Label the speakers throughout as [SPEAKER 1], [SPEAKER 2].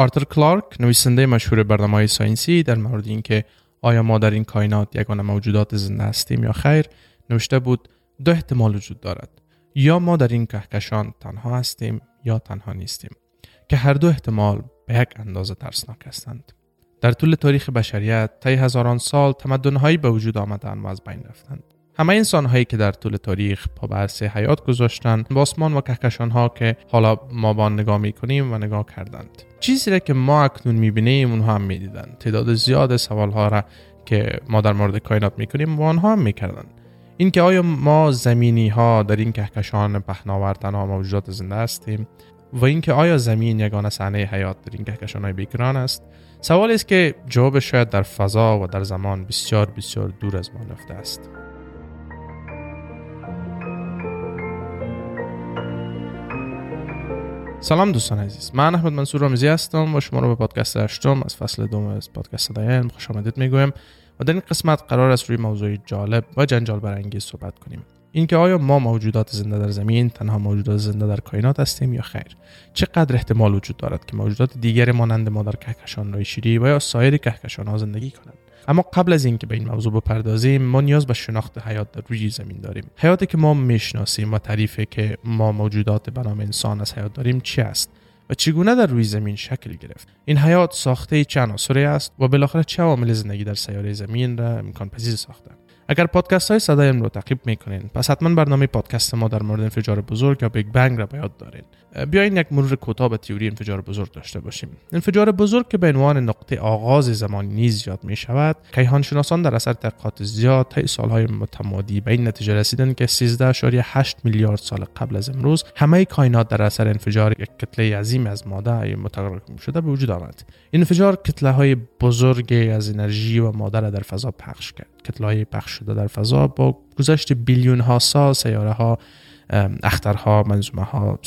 [SPEAKER 1] آرتر کلارک نویسنده مشهور برنامه science ی در مورد اینکه آیا ما در این کائنات یگانه موجودات زنده هستیم یا خیر نوشته بود دو احتمال وجود دارد. یا ما در این کهکشان تنها هستیم یا تنها نیستیم. که هر دو احتمال به یک اندازه ترسناک هستند. در طول تاریخ بشریت طی هزاران سال تمدنهایی به وجود آمدند و از بین رفتند. همه انسان هایی که در طول تاریخ پا به حیات گذاشتن با آسمان و کهکشان ها که حالا ما با نگاه می کنیم و نگاه کردند چیزی را که ما اکنون می بینیم اونها هم می دیدن. تعداد زیاد سوال ها را که ما در مورد کائنات می کنیم و آنها هم می کردن. اینکه آیا ما زمینی ها در این کهکشان پهناور تنها موجودات زنده هستیم و اینکه آیا زمین یگانه صحنه حیات در این کهکشان های بیکران است سوال است که جواب شاید در فضا و در زمان بسیار بسیار دور از ما نفته است سلام دوستان عزیز. من احمد منصور رامزی هستم و شما رو به پادکست هشتم از فصل دوم از پادکست صدای خوش آمدید می‌گویم و در این قسمت قرار است روی موضوع جالب و جنجال برانگیز صحبت کنیم. اینکه آیا ما موجودات زنده در زمین تنها موجودات زنده در کائنات هستیم یا خیر؟ چقدر احتمال وجود دارد که موجودات دیگر مانند ما در کهکشان شیری و یا سایر کهکشان ها زندگی کنند؟ اما قبل از اینکه به این موضوع بپردازیم ما نیاز به شناخت حیات در روی زمین داریم. حیاتی که ما می‌شناسیم و تعریفی که ما موجودات به نام انسان از حیات داریم چی است؟ و چگونه در روی زمین شکل گرفت؟ این حیات ساخته چه عناصری است و بالاخره چه عوامل زندگی در سیاره زمین را امکان پذیر ساخته اگر پادکست های صدایم رو تعقیب می‌کنین پس حتما برنامه پادکست ما در مورد انفجار بزرگ یا Big Bang را به یاد دارین. بیاین یک مرور کوتاه به تئوری انفجار بزرگ داشته باشیم. انفجار بزرگ که به عنوان نقطه آغاز زمان نیز یاد می شود کیهان شناسان در اثر تحقیقات زیاد طی سالهای متمادی به این نتیجه رسیدند که 13.8 میلیارد سال قبل از امروز همه کائنات در اثر انفجار یک کتله عظیم از ماده متراکم شده به وجود آمد. انفجار کتله های بزرگ از انرژی و ماده را در فضا پخش کرد. کتله های پخش شده در فضا با گذشت بیلیون ها سال سیاره ها اخترها منظومه ها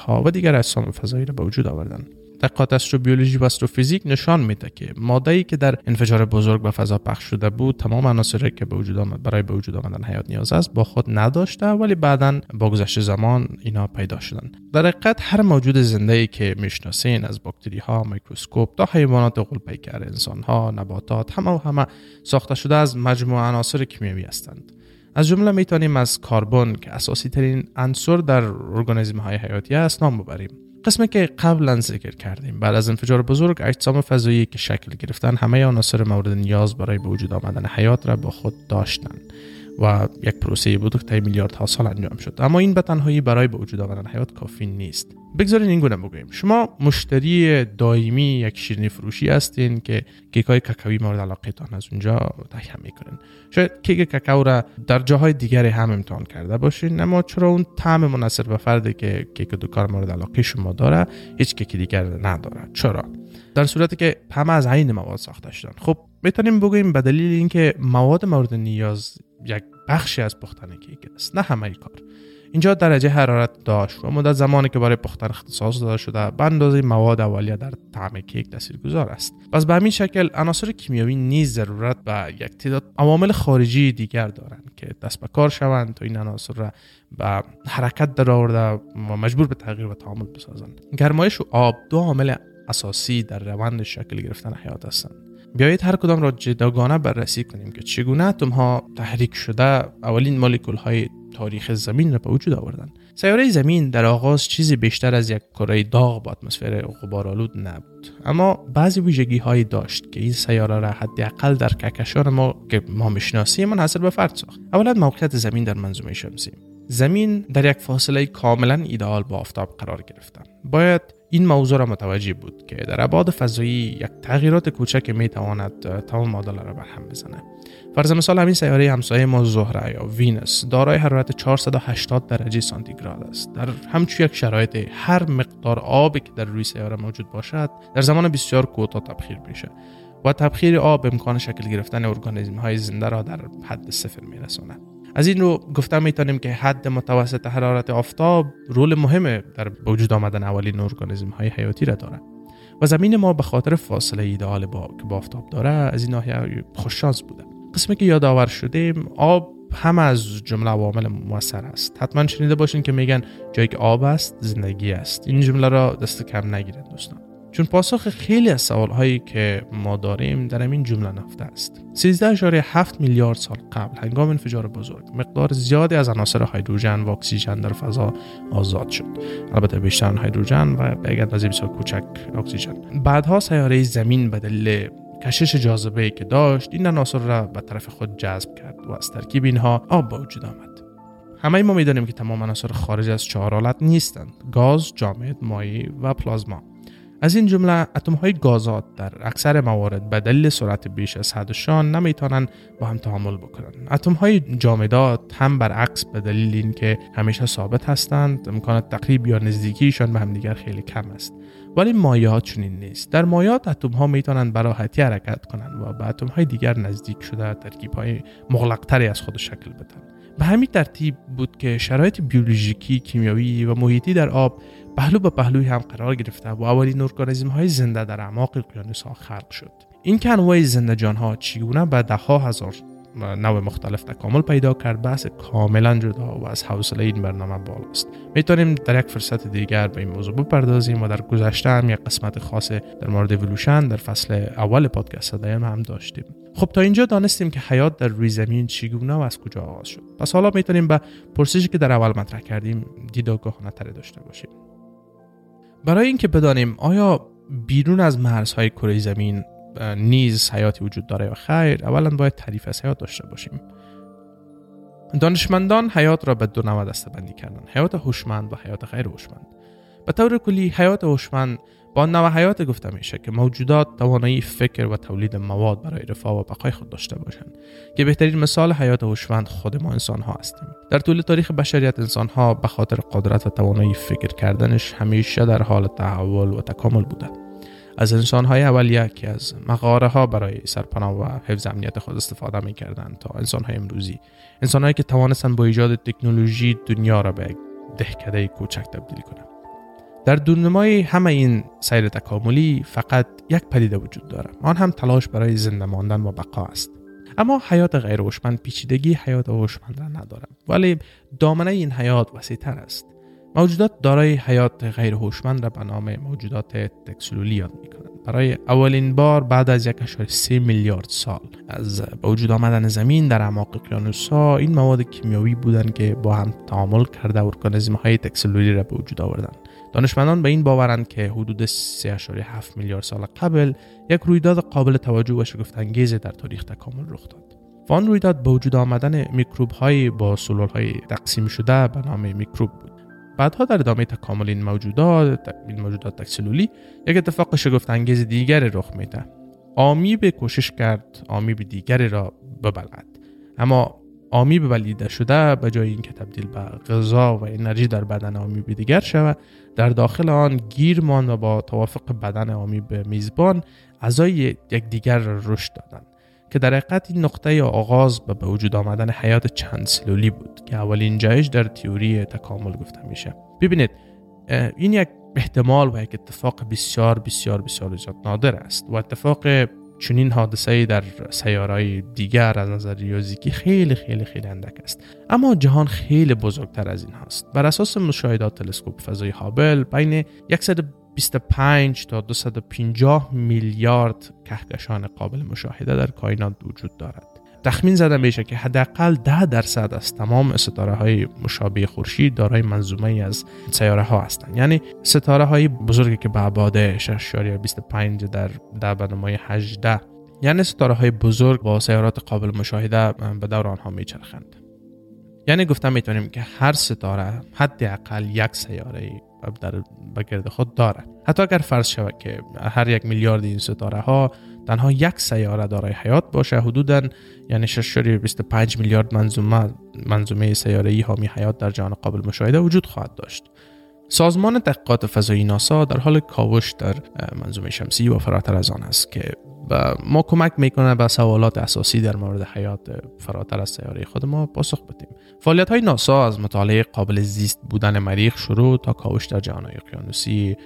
[SPEAKER 1] ها و دیگر اجسام فضایی را به وجود آوردن. تحقیقات استروبیولوژی و استروفیزیک نشان میده که ماده ای که در انفجار بزرگ به فضا پخش شده بود تمام عناصری که به وجود آمد برای به وجود آمدن حیات نیاز است با خود نداشته ولی بعدا با گذشت زمان اینا پیدا شدن در حقیقت هر موجود زنده ای که می‌شناسین از باکتری ها میکروسکوپ تا حیوانات غولپیکر انسان ها نباتات همه و همه ساخته شده از مجموعه عناصر کیمیایی هستند. از جمله می‌تونیم از کربن که اساسی ترین عنصر در ارگانیسم های حیاتی است نام ببریم. قسمی که قبلا ذکر کردیم. بعد از انفجار بزرگ اجسام فضایی که شکل گرفتن همه عناصر مورد نیاز برای به وجود آمدن حیات را با خود داشتند. و یک پروسه بود طی میلیاردها سال انجام شد. اما این به تنهایی برای به وجود آمدن حیات کافی نیست. بگذارین این گونه بگوییم. شما مشتری دائمی یک شیرینی فروشی هستین که کیک های کاکائوی مورد علاقه تان از اونجا تهیه می‌کنین شاید کیک کاکائو را در جاهای دیگری هم امتحان کرده باشین اما چرا اون طعم مناسب به فردی که کیک دکار مورد علاقه شما داره هیچ کیک دیگر نداره؟ چرا؟ در صورتی که همه از عین مواد ساخته شدن خب می‌تونیم بگوییم به دلیل اینکه مواد مورد نیاز یک بخشی از پختن کیک است نه همه کار. اینجا درجه حرارت داشت و مدت زمانی که برای پختن اختصاص داده شده به اندازه مواد اولیه در طعم کیک تاثیرگذار است. پس به همین شکل عناصر کیمیایی نیز ضرورت به یک تعداد عوامل خارجی دیگر دارند که دست به کار شوند تا این عناصر را به حرکت در آورده و مجبور به تغییر و تعامل بسازند. گرمایش و آب دو عامل اساسی در روند شکل گرفتن حیات هستند. بیایید هر کدام را جداگانه بررسی کنیم که چگونه اتم ها تحریک شده اولین مولکول های تاریخ زمین را به وجود آوردن سیاره زمین در آغاز چیزی بیشتر از یک کره داغ با اتمسفر غبارآلود نبود. اما بعضی ویژگی هایی داشت که این سیاره را حداقل در کهکشان ما که ما می‌شناسیم منحصر به فرد ساخت. اولا موقعیت زمین در منظومه شمسی. زمین در یک فاصله کاملا ایدئال با آفتاب قرار گرفتن باید این موضوع را متوجه بود که در ابعاد فضایی یک تغییرات کوچک می تواند تمام معادله را برهم بزنه. فرض مثال همین سیاره همسایه ما زهره یا Venus دارای حرارت 480 درجه سانتیگراد است. در همچون یک شرایط هر مقدار آبی که در روی سیاره موجود باشد در زمان بسیار کوتاه تبخیر میشه و تبخیر آب امکان شکل گرفتن ارگانیسم های زنده را در حد صفر میرساند. از این رو گفتم می‌تونیم که حد متوسط حرارت آفتاب role مهم در وجود آمدن اولین ارگانیسم های حیاتی را دارد. و زمین ما به خاطر فاصله ایدئال با که با آفتاب داره از این ناحیه خوششانس بوده. قسمی که یادآور شدیم آب هم از جمله عوامل موثر است. حتما شنیده باشین که میگن جایی که آب است زندگی است. این جمله را دست کم نگیرید دوستان. چون پاسخ خیلی از سوال هایی که ما داریم در این جمله نفته است. 13.7 میلیارد سال قبل هنگام انفجار بزرگ مقدار زیادی از عناصر هیدروژن و اکسیژن در فضا آزاد شد. البته بیشتر هیدروژن و به اگر بسیار کوچک اکسیژن. بعدها سیاره زمین به دلیل کشش جاذبه که داشت این عناصر را به طرف خود جذب کرد و از ترکیب اینها آب به وجود آمد. همه ما می‌دانیم که تمام عناصر خارج از چهار حالت نیستند گاز جامد مایع و پلازما. از این جمله اتم های گازات در اکثر موارد به دلیل سرعت بیش از حدشان نمی‌تونن با هم تعامل بکنند. اتم های جامدات هم برعکس به دلیل اینکه همیشه ثابت هستند امکان تقریب یا نزدیکیشان به همدیگر خیلی کم است. ولی مایعات چنین نیست. در مایعات اتم ها می‌تونن به راحتی حرکت کنند و به اتم های دیگر نزدیک شده ترکیب های مغلقتری از خود شکل بدن به همین ترتیب بود که شرایط بیولوژیکی، کیمیایی و محیطی در آب پهلو به پهلوی هم قرار گرفته و اولین ارگانیسم های زنده در اعماق اقیانوس ها خلق شد. این که انواع زنده جان ها چگونه به ده ها هزار نوع مختلف تکامل پیدا کرد بحث کاملا جدا و از حوصله این برنامه بالاست. می‌تونیم در یک فرصت دیگر به این موضوع بپردازیم و در گذشته هم یک قسمت خاص در مورد اولوشن در فصل اول پادکست دایم هم داشتیم. خب تا اینجا دانستیم که حیات در روی زمین چگونه و از کجا آغاز شد. پس حالا می‌تونیم به پرسشی که در اول مطرح کردیم دیدگاهانه تر داشته باشیم. برای اینکه بدانیم آیا بیرون از مرزهای کره زمین نیز حیاتی وجود داره یا خیر اولا باید تعریف از حیات داشته باشیم. دانشمندان حیات را به دو نوع دسته بندی کردن حیات هوشمند و حیات غیر هوشمند. به طور کلی حیات هوشمند با نوع گفته میشه که موجودات توانایی فکر و تولید مواد برای رفاه و بقای خود داشته باشند که بهترین مثال حیات هوشمند خود ما انسان ها هستیم در طول تاریخ بشریت انسان ها به خاطر قدرت و توانایی فکر کردنش همیشه در حال تحول و تکامل بودند. از انسان های اولیه که از مغاره ها برای سرپناه و حفظ امنیت خود استفاده می تا انسان های امروزی. انسان هایی که توانستند با ایجاد تکنولوژی دنیا را به دهکده کوچک تبدیل کنند. در دونمای همه این سیر تکاملی فقط یک پدیده وجود دارد آن هم تلاش برای زنده ماندن و بقا است. اما حیات غیر هوشمند پیچیدگی حیات هوشمند را ندارد ولی دامنه این حیات وسیعتر است. موجودات دارای حیات غیر هوشمند را به نام موجودات تکسلولی یاد می کنند. برای اولین بار بعد از 1.3 میلیارد سال از به وجود آمدن زمین در اعماق اقیانوس ها این مواد کیمیایی بودند که با هم تعامل کرده ارگانیسم های تکسلولی را به وجود آوردند. دانشمندان به این باورند که حدود 3.7 میلیارد سال قبل یک رویداد قابل توجه و شگفتانگیز در تاریخ تکامل رخ داد. و آن رویداد به وجود آمدن میکروب های با سلول های تقسیم شده به نام میکروب بود. بعدها در ادامه تکامل این موجودات این موجودات تکسلولی یک اتفاق شگفت انگیز دیگری رخ میده. آمیب کوشش کرد آمیب دیگری را ببلد اما آمیب بلیده شده به جای اینکه تبدیل به غذا و انرژی در بدن آمیب دیگر شود در داخل آن گیر ماند و با توافق بدن آمیب میزبان اعضای یکدیگر را رشد دادند که در حقیقت این نقطه آغاز به وجود آمدن حیات چند سلولی بود که اولین جایش در تیوری تکامل گفته میشه. ببینید این یک احتمال و یک اتفاق بسیار بسیار بسیار زیاد نادر است و اتفاق چنین حادثه در سیارهای دیگر از نظر ریاضیکی خیلی خیلی خیلی اندک است. اما جهان خیلی بزرگتر از این هست بر اساس مشاهدات تلسکوپ فضای هابل بین 125 تا 250 میلیارد کهکشان قابل مشاهده در کائنات وجود دارد. تخمین زده میشه که حداقل 10 درصد از تمام ستاره های مشابه خورشید دارای منظومه ای از سیاره ها هستند یعنی ستاره های بزرگی که به ابعاد 6.25 در در برنامه 18 یعنی ستاره های بزرگ با سیارات قابل مشاهده به دور آنها میچرخند. یعنی گفتم می‌تونیم که هر ستاره حداقل یک سیاره در بگرد خود داره. حتی اگر فرض شود که هر یک میلیارد این ستاره ها تنها یک سیاره دارای حیات باشه. حدودا یعنی 6.25 میلیارد منظومه منظومه سیاره ای حامی حیات در جهان قابل مشاهده وجود خواهد داشت. سازمان تحقیقات فضایی ناسا در حال کاوش در منظومه شمسی و فراتر از آن است که ما کمک می‌کنه به سوالات اساسی در مورد حیات فراتر از سیاره خود ما پاسخ بدیم. فعالیت های ناسا از مطالعه قابل زیست بودن مریخ شروع تا کاوش در جهان اقیانوسی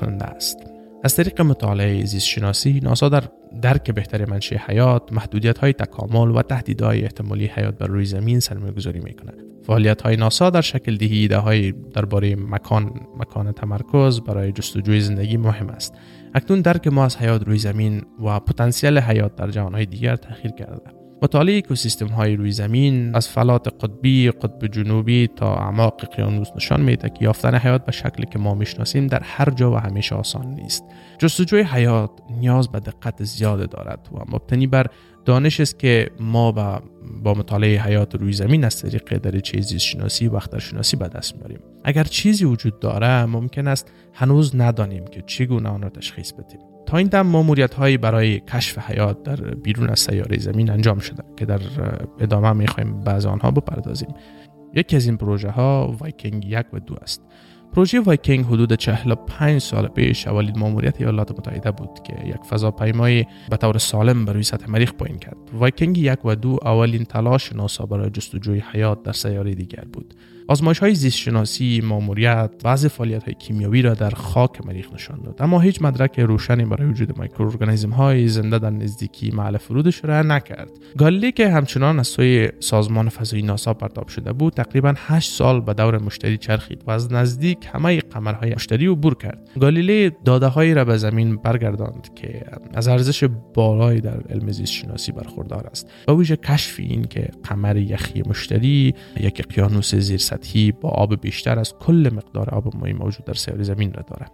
[SPEAKER 1] کننده است. از طریق مطالعه زیست شناسی ناسا در درک بهتر منشأ حیات، محدودیت های تکامل و تهدیدهای احتمالی حیات بر روی زمین سرمایه گذاری می‌کنه. فعالیت های ناسا در شکل دهی ایده های درباره مکان مکان تمرکز برای جستجوی زندگی مهم است. اکنون درک ما از حیات روی زمین و پتانسیل حیات در جهانهای دیگر تغییر کرده. مطالعه اکوسیستم های روی زمین از فلات قطبی قطب جنوبی تا اعماق اقیانوس نشان میده که یافتن حیات به شکلی که ما می‌شناسیم در هر جا و همیشه آسان نیست. جستجوی حیات نیاز به دقت زیاد دارد و مبتنی بر دانش است که ما با, با مطالعه حیات روی زمین از طریق دریچه زیست شناسی و شناسی به دست میاریم اگر چیزی وجود داره ممکن است هنوز ندانیم که چگونه آن را تشخیص بدیم تا این دم ماموریت هایی برای کشف حیات در بیرون از سیاره زمین انجام شده که در ادامه می خواهیم بعض آنها بپردازیم یکی از این پروژه ها وایکینگ یک و دو است پروژه وایکینگ حدود 45 سال پیش اولین ماموریت ایالات متحده بود که یک فضاپیمای به طور سالم بر روی سطح مریخ پایین کرد. وایکینگ یک و دو اولین تلاش ناسا برای جستجوی حیات در سیاره دیگر بود. آزمایش های زیست شناسی، ماموریت، بعض فعالیت های کیمیاوی را در خاک مریخ نشان داد اما هیچ مدرک روشنی برای وجود میکروارگانیسم های زنده در نزدیکی محل فرودش را نکرد. گالیله که همچنان از سوی سازمان فضایی ناسا پرتاب شده بود، تقریبا 8 سال به دور مشتری چرخید و از نزدیک همه قمرهای مشتری عبور کرد. گالیله داده هایی را به زمین برگرداند که از ارزش بالایی در علم زیست شناسی برخوردار است. با ویژه کشف این که قمر یخی مشتری یک اقیانوس زیر سطحی با آب بیشتر از کل مقدار آب مایی موجود در سیاره زمین را داره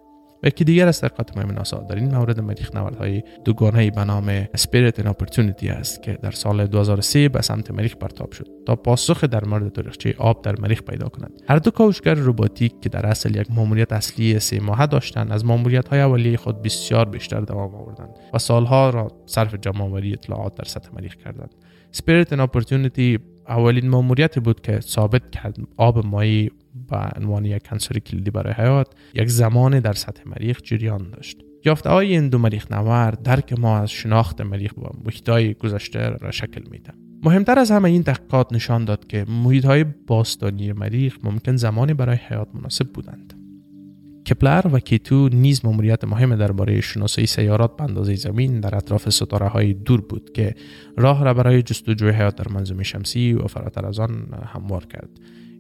[SPEAKER 1] و یکی دیگر از تحقیقات مهم ناسا در این مورد مریخ نوردهای دوگانه به نام Spirit and Opportunity است که در سال 2003 به سمت مریخ پرتاب شد تا پاسخ در مورد تاریخچه آب در مریخ پیدا کند. هر دو کاوشگر روباتیک که در اصل یک ماموریت اصلی سه ماهه داشتند از ماموریت های اولیه خود بسیار بیشتر دوام آوردند و سالها را صرف جمعآوری اطلاعات در سطح مریخ کردند. Spirit and Opportunity اولین ماموریتی بود که ثابت کرد آب مایی به عنوان یک کنسر کلیدی برای حیات یک زمان در سطح مریخ جریان داشت. یافته های این دو مریخ نورد درک ما از شناخت مریخ و محیط های گذشته را شکل میده مهمتر از همه این تحقیقات نشان داد که محیط های باستانی مریخ ممکن زمانی برای حیات مناسب بودند. کپلر و کیتو نیز مأموریت مهم درباره شناسایی سیارات به اندازه زمین در اطراف ستاره های دور بود که راه را برای جستجوی حیات در منظومه شمسی و فراتر از آن هموار کرد.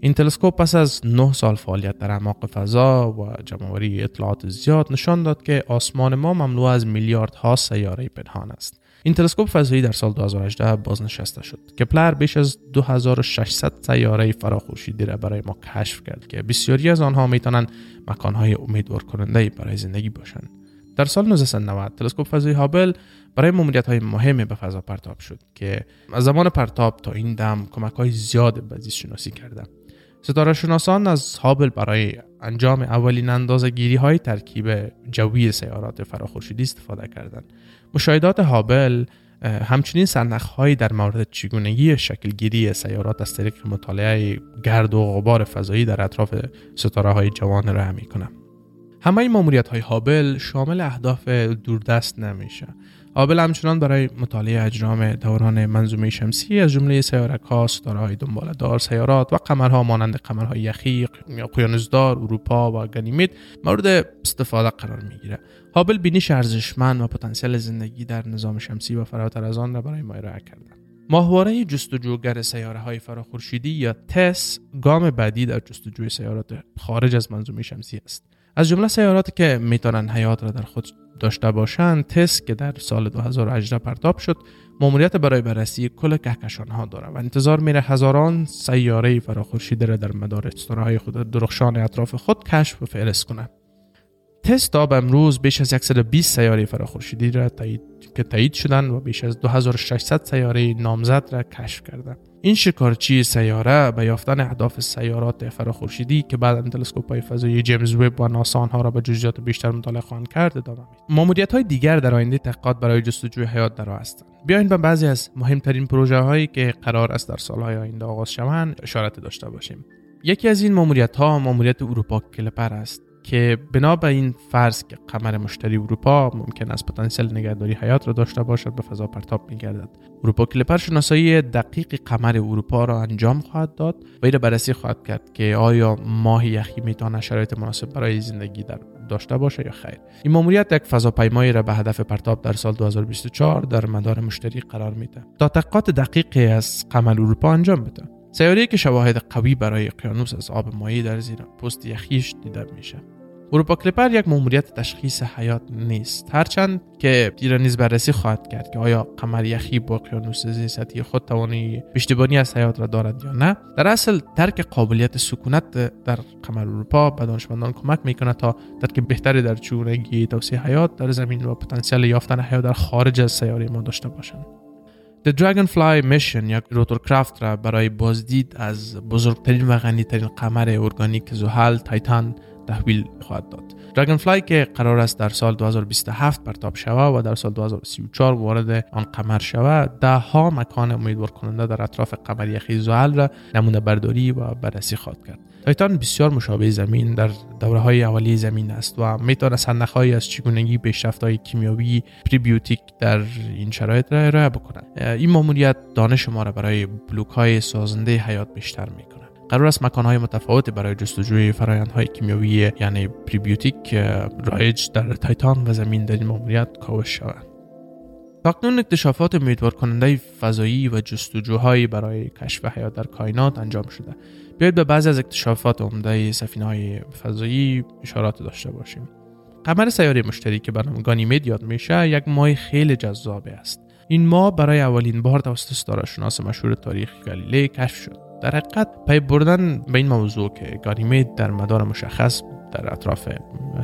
[SPEAKER 1] این تلسکوپ پس از 9 سال فعالیت در اعماق فضا و جمعآوری اطلاعات زیاد نشان داد که آسمان ما مملو از میلیاردها سیاره پنهان است. این تلسکوپ فضایی در سال 2018 بازنشسته شد کپلر بیش از 2600 سیاره فراخورشیدی را برای ما کشف کرد که بسیاری از آنها می‌تونند مکانهای امیدوار کننده برای زندگی باشند. در سال 1990 تلسکوپ فضایی هابل برای ماموریت های مهمی به فضا پرتاب شد که از زمان پرتاب تا این دم کمک های زیاد به زیست شناسی کرده ستاره شناسان از هابل برای انجام اولین اندازه گیری های ترکیب جوی سیارات فراخورشیدی استفاده کردند. مشاهدات هابل همچنین هایی در مورد چگونگی شکلگیری سیارات از طریق مطالعه گرد و غبار فضایی در اطراف ستاره های جوان را می کنند. همه این های هابل شامل اهداف دوردست نمیشه هابل همچنان برای مطالعه اجرام دوران منظومه شمسی از جمله سیارک ها ستاره های دنبال دار سیارات و قمرها مانند قمرهای یخی اقیانوسدار اروپا و گنیمید مورد استفاده قرار می‌گیره. هابل بینیش ارزشمند و پتانسیل زندگی در نظام شمسی و فراتر از آن را برای ما ارائه کردن ماهواره جستجوگر سیاره های فراخورشیدی یا تس گام بعدی در جستجوی سیارات خارج از منظومه شمسی است. از جمله سیاراتی که می‌تونن حیات را در خود داشته باشند تست که در سال 2018 پرتاب شد ماموریت برای بررسی کل کهکشان ها داره و انتظار میره هزاران سیاره فراخورشیدی را در مدار های خود درخشان اطراف خود کشف و فهرست کنه تست تا امروز بیش از 120 سیاره فراخورشیدی را تایید که تایید شدن و بیش از 2600 سیاره نامزد را کشف کردند. این شکارچی سیاره به یافتن اهداف سیارات فراخورشیدی که بعد تلسکوپ های فضایی جیمز وب و ناسا آنها را به جزئیات بیشتر مطالعه خواهند کرد ادامه می‌دهد. ماموریت های دیگر در آینده تحقیقات برای جستجوی حیات در هستند. بیاین به بعضی از مهمترین پروژه هایی که قرار است در سالهای آینده آغاز شوند اشارت داشته باشیم. یکی از این ماموریت ها ماموریت اروپا کلپر است. که بنا به این فرض که قمر مشتری اروپا ممکن است پتانسیل نگهداری حیات را داشته باشد به فضا پرتاب میگردد. اروپا کلیپر شناسایی دقیق قمر اروپا را انجام خواهد داد و این بررسی خواهد کرد که آیا ماه یخی می‌تواند شرایط مناسب برای زندگی در داشته باشه یا خیر. این ماموریت یک فضاپیمایی را به هدف پرتاب در سال 2024 در مدار مشتری قرار میده. تا تحقیقات دقیقی از قمر اروپا انجام بده. سیاره که شواهد قوی برای اقیانوس از آب مایی در زیر پست یخیش دیده میشه. اروپا کلیپر یک مأموریت تشخیص حیات نیست. هرچند که ایران نیز بررسی خواهد کرد که آیا قمر یخی با اقیانوس زیستی خود توانی پشتیبانی از حیات را دارد یا نه. در اصل درک قابلیت سکونت در قمر اروپا به دانشمندان کمک می‌کنه تا درک بهتری در چگونگی توسعه حیات در زمین و پتانسیل یافتن حیات در خارج از سیاره ما داشته باشند. The Dragonfly Mission یا روتورکرافت را برای بازدید از بزرگترین و غنیترین قمر ارگانیک زحل تایتان تحویل خواهد داد. دراگون که قرار است در سال 2027 پرتاب شود و در سال 2034 وارد آن قمر شود ده ها مکان امیدوار کننده در اطراف قمر یخی زحل را نمونه برداری و بررسی خواهد کرد. تایتان بسیار مشابه زمین در دوره های اولیه زمین است و می‌تواند صندخهایی از چگونگی پیشرفت های کیمیاوی prebiotic در این شرایط را ارائه بکنند این ماموریت دانش ما را برای بلوک های سازنده حیات بیشتر می‌کند. قرار است مکانهای متفاوتی برای جستجوی فرایندهای کیمیاوی یعنی prebiotic رایج در تایتان و زمین در این ماموریت کاوش شود تاکنون اکتشافات امیدوار کننده فضایی و جستجوهایی برای کشف حیات در کائنات انجام شده. بیایید به بعضی از اکتشافات عمده سفینه های فضایی اشارات داشته باشیم. قمر سیاره مشتری که به نام گانیمید یاد میشه یک ماه خیلی جذابه است. این ماه برای اولین بار توسط ستارهشناس مشهور تاریخ گالیله کشف شد. در حقیقت پی بردن به این موضوع که گانیمید در مدار مشخص در اطراف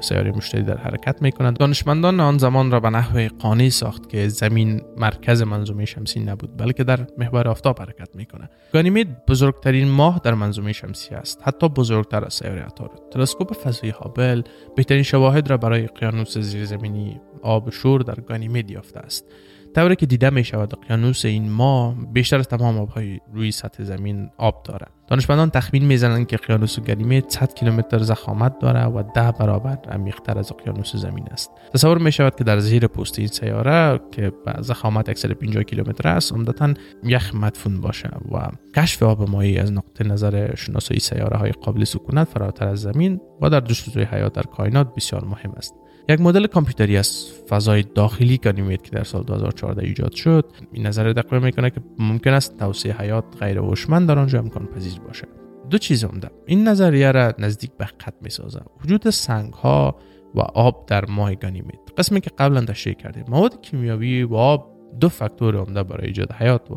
[SPEAKER 1] سیاره مشتری در حرکت می کنند دانشمندان آن زمان را به نحو قانعی ساخت که زمین مرکز منظومه شمسی نبود بلکه در محور آفتاب حرکت می کند گانیمید بزرگترین ماه در منظومه شمسی است حتی بزرگتر از سیاره عطارد تلسکوپ فضایی هابل بهترین شواهد را برای اقیانوس زیرزمینی آب شور در گانیمید یافته است. طوری که دیده می شود اقیانوس این ما بیشتر از تمام آبهای روی سطح زمین آب دارد دانشمندان تخمین می‌زنند که اقیانوس گلیمه 100 کیلومتر ضخامت دارد و ده برابر عمیقتر از اقیانوس زمین است. تصور می شود که در زیر پوست این سیاره که به ضخامت 150 کیلومتر است عمدتا یخ مدفون باشه و کشف آب مایی از نقطه نظر شناسایی سیاره های قابل سکونت فراتر از زمین و در جستجوی حیات در کائنات بسیار مهم است. یک مدل کامپیوتری از فضای داخلی گانیمید که در سال 2014 ایجاد شد این نظر تقویم می‌کنه که ممکن است توسعه حیات غیر هوشمند در آنجا امکان پذیر باشه. دو چیز عمده. این نظریه را نزدیک به خط می‌سازه وجود سنگ ها و آب در ماه گانیمید قسمی که قبلا تشریح کردیم. مواد کیمیاوی و آب دو فاکتور عمده برای ایجاد حیات و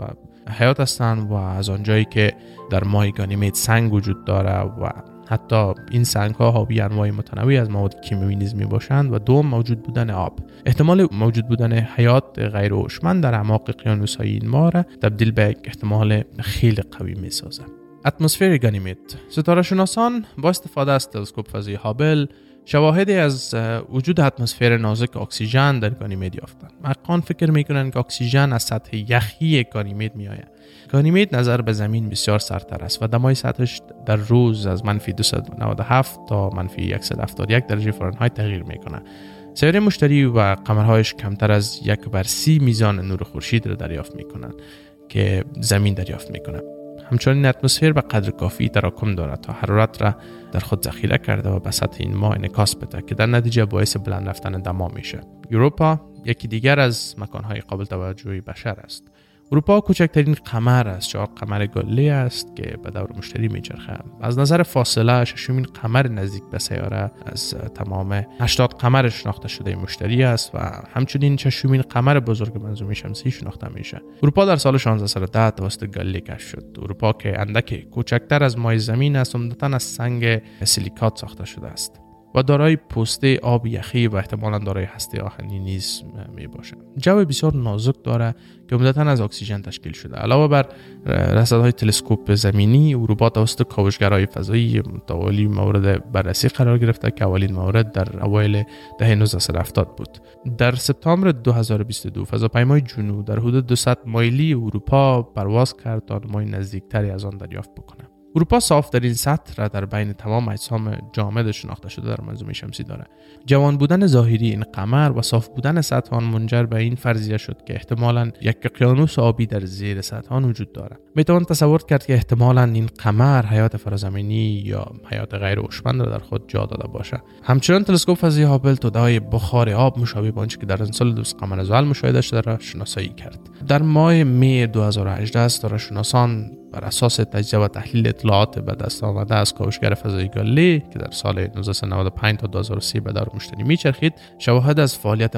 [SPEAKER 1] حیات هستند و از آنجایی که در ماه گانیمید سنگ وجود داره و حتی این سنگ ها حاوی انواع متنوعی از مواد کیمیایی نیز می باشند و دوم موجود بودن آب. احتمال موجود بودن حیات غیر هوشمند در اعماق اقیانوس های این ماه را تبدیل به احتمال خیلی قوی می سازد. اتمسفر گانیمید ستاره شناسان با استفاده از تلسکوپ فضایی هابل شواهدی از وجود اتمسفر نازک اکسیژن در گانیمید یافتند. محققان فکر می‌کنند که اکسیژن از سطح یخی گانیمید میآید. گانیمید نظر به زمین بسیار سرتر است و دمای سطحش در روز از منفی 297 تا منفی 171 درجه فرانهایت تغییر می‌کنه سیاره مشتری و قمرهایش کمتر از یک بر سی میزان نور خورشید را دریافت می‌کنند که زمین دریافت می‌کنه همچنین اتمسفر به قدر کافی تراکم دارد تا حرارت را در خود ذخیره کرده و به سطح این ماه انعکاس بده که در نتیجه باعث بلند رفتن دما میشه. اروپا یکی دیگر از مکانهای قابل توجهی بشر است. اروپا کوچکترین قمر است. چهار قمر گله است که به دور مشتری میچرخه از نظر فاصله ششمین قمر نزدیک به سیاره از تمام 80 قمر شناخته شده مشتری است و همچنین ششمین قمر بزرگ منظومه شمسی شناخته میشه. اروپا در سال 1610 توسط گالیله کشف شد. اروپا که اندک کوچکتر از مای زمین است عمدتا از سنگ سیلیکات ساخته شده است. و دارای پوسته آب یخی و احتمالا دارای هسته آهنی نیز می باشد جو بسیار نازک داره که عمدتا از اکسیژن تشکیل شده. علاوه بر رصدهای تلسکوپ زمینی اروپا توسط کاوشگرهای فضایی متوالی مورد بررسی قرار گرفته که اولین مورد در اوایل دهه 1970 بود. در سپتامبر 2022 فضاپیمای جنو در حدود 200 مایلی اروپا پرواز کرد تا نمای نزدیکتری از آن دریافت بکنه. اروپا صافترین سطح را در بین تمام اجسام جامد شناخته شده در منظومه شمسی داره. جوان بودن ظاهری این قمر و صاف بودن سطح آن منجر به این فرضیه شد که احتمالا یک اقیانوس آبی در زیر سطح آن وجود داره می‌توان تصور کرد که احتمالا این قمر حیات فرازمینی یا حیات غیر هوشمند را در خود جا داده باشه همچنان تلسکوپ فضایی هابل توده‌های بخار آب مشابه به آنچه که در انسال دوست قمر زحل مشاهده شده را شناسایی کرد. در ماه می 2018 شناسان بر اساس تجزیه و تحلیل اطلاعات به دست آمده از کاوشگر فضایی گالی که در سال 1995 تا 2030 به دار مشتری میچرخید شواهد از فعالیت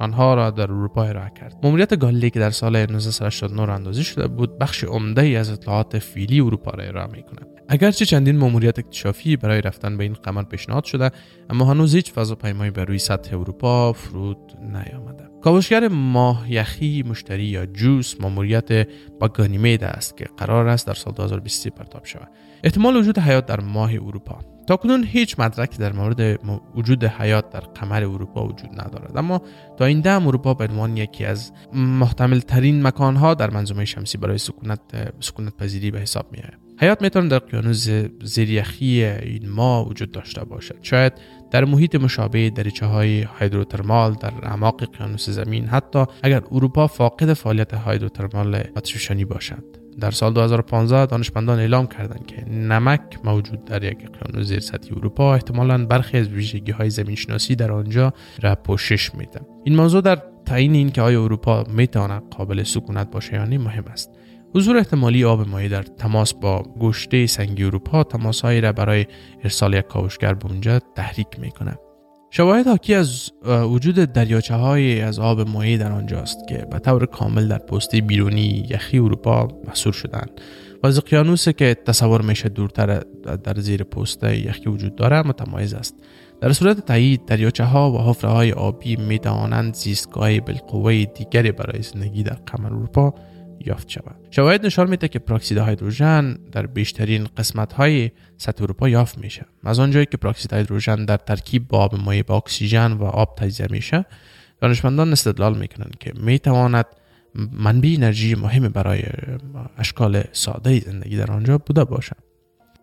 [SPEAKER 1] ها را در اروپا ارائه کرد. ماموریت گالی که در سال 1989 اندازی شده بود بخش عمده ای از اطلاعات فیلی اروپا را ارائه می‌کنه اگرچه چندین ماموریت اکتشافی برای رفتن به این قمر پیشنهاد شده اما هنوز هیچ فضاپیمایی بر روی سطح اروپا فرود نیامده. کاوشگر ماه یخی مشتری یا جوس ماموریت با گانیمید است که قرار است در سال 2020 پرتاب شود. احتمال وجود حیات در ماه اروپا. تا کنون هیچ مدرکی در مورد وجود حیات در قمر اروپا وجود ندارد. اما تا این دم اروپا به عنوان یکی از محتمل ترین مکان ها در منظومه شمسی برای سکونت سکونت پذیری به حساب می آید حیات می‌تونه در اقیانوس زیریخی این ما وجود داشته باشد. شاید در محیط مشابه دریچه های هیدروترمال در اعماق اقیانوس زمین حتی اگر اروپا فاقد فعالیت هیدروترمال آتشفشانی باشد. در سال 2015 دانشمندان اعلام کردند که نمک موجود در یک اقیانوس زیر سطح اروپا احتمالا برخی از ویژگی های زمین شناسی در آنجا را پوشش میده این موضوع در تعیین این که آیا اروپا می‌تواند قابل سکونت باشه یا نه مهم است. حضور احتمالی آب مایع در تماس با گشته سنگی اروپا تماسهایی را برای ارسال یک کاوشگر به اونجا تحریک می‌کنه شواهد حاکی از وجود دریاچه های از آب مایع در آنجاست که به طور کامل در پسته بیرونی یخی اروپا محصور شدند و از که تصور میشه دورتر در زیر پوسته یخی وجود داره متمایز است. در صورت تایید دریاچه ها و حفره های آبی می توانند زیستگاه بالقوه دیگری برای زندگی در قمر اروپا یافت شود. شواهد نشان میده که پراکسید هیدروژن در بیشترین قسمت های سطح اروپا یافت میشه. از آنجایی که پراکسید هیدروژن در ترکیب با آب مایع با اکسیژن و آب تجزیه میشه دانشمندان استدلال می‌کنند که می‌تواند منبع انرژی مهم برای اشکال ساده زندگی در آنجا بوده باشد.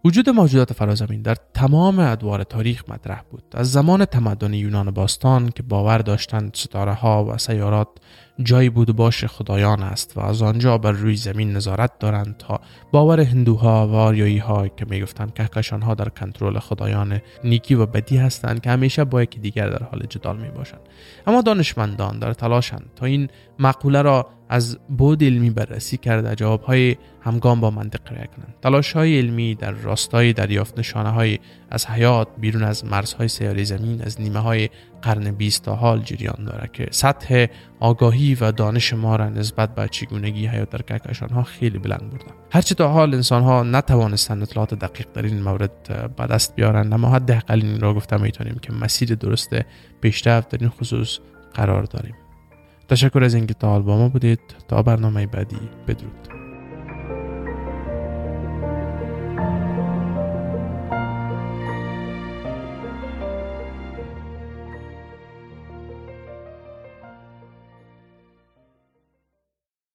[SPEAKER 1] وجود موجودات فرازمین در تمام ادوار تاریخ مطرح بود. از زمان تمدن یونان باستان که باور داشتند ستاره ها و سیارات جایی بود باش خدایان است و از آنجا بر روی زمین نظارت دارند تا باور هندوها و آریایی ها که می‌گفتند کهکشان ها در کنترل خدایان نیکی و بدی هستند که همیشه با یکی دیگر در حال جدال می باشند اما دانشمندان در تلاشند تا این مقوله را از بود علمی بررسی کرده جوابهای همگام با منطق کرایه کنند. تلاش های علمی در راستای دریافت نشانه های از حیات بیرون از مرزهای سیاره زمین از نیمه های قرن 20 تا حال جریان داره که سطح آگاهی و دانش ما را نسبت به چگونگی حیات در کهکشان ها خیلی بلند بردن هرچه تا حال انسان ها نتوانستند اطلاعات دقیق در این مورد به دست بیارند اما حداقل این را گفته می‌تونیم که مسیر درست پیشرفت در این خصوص قرار داریم. تشکر از اینکه تا حال با ما بودید. تا برنامه بعدی. بدرود.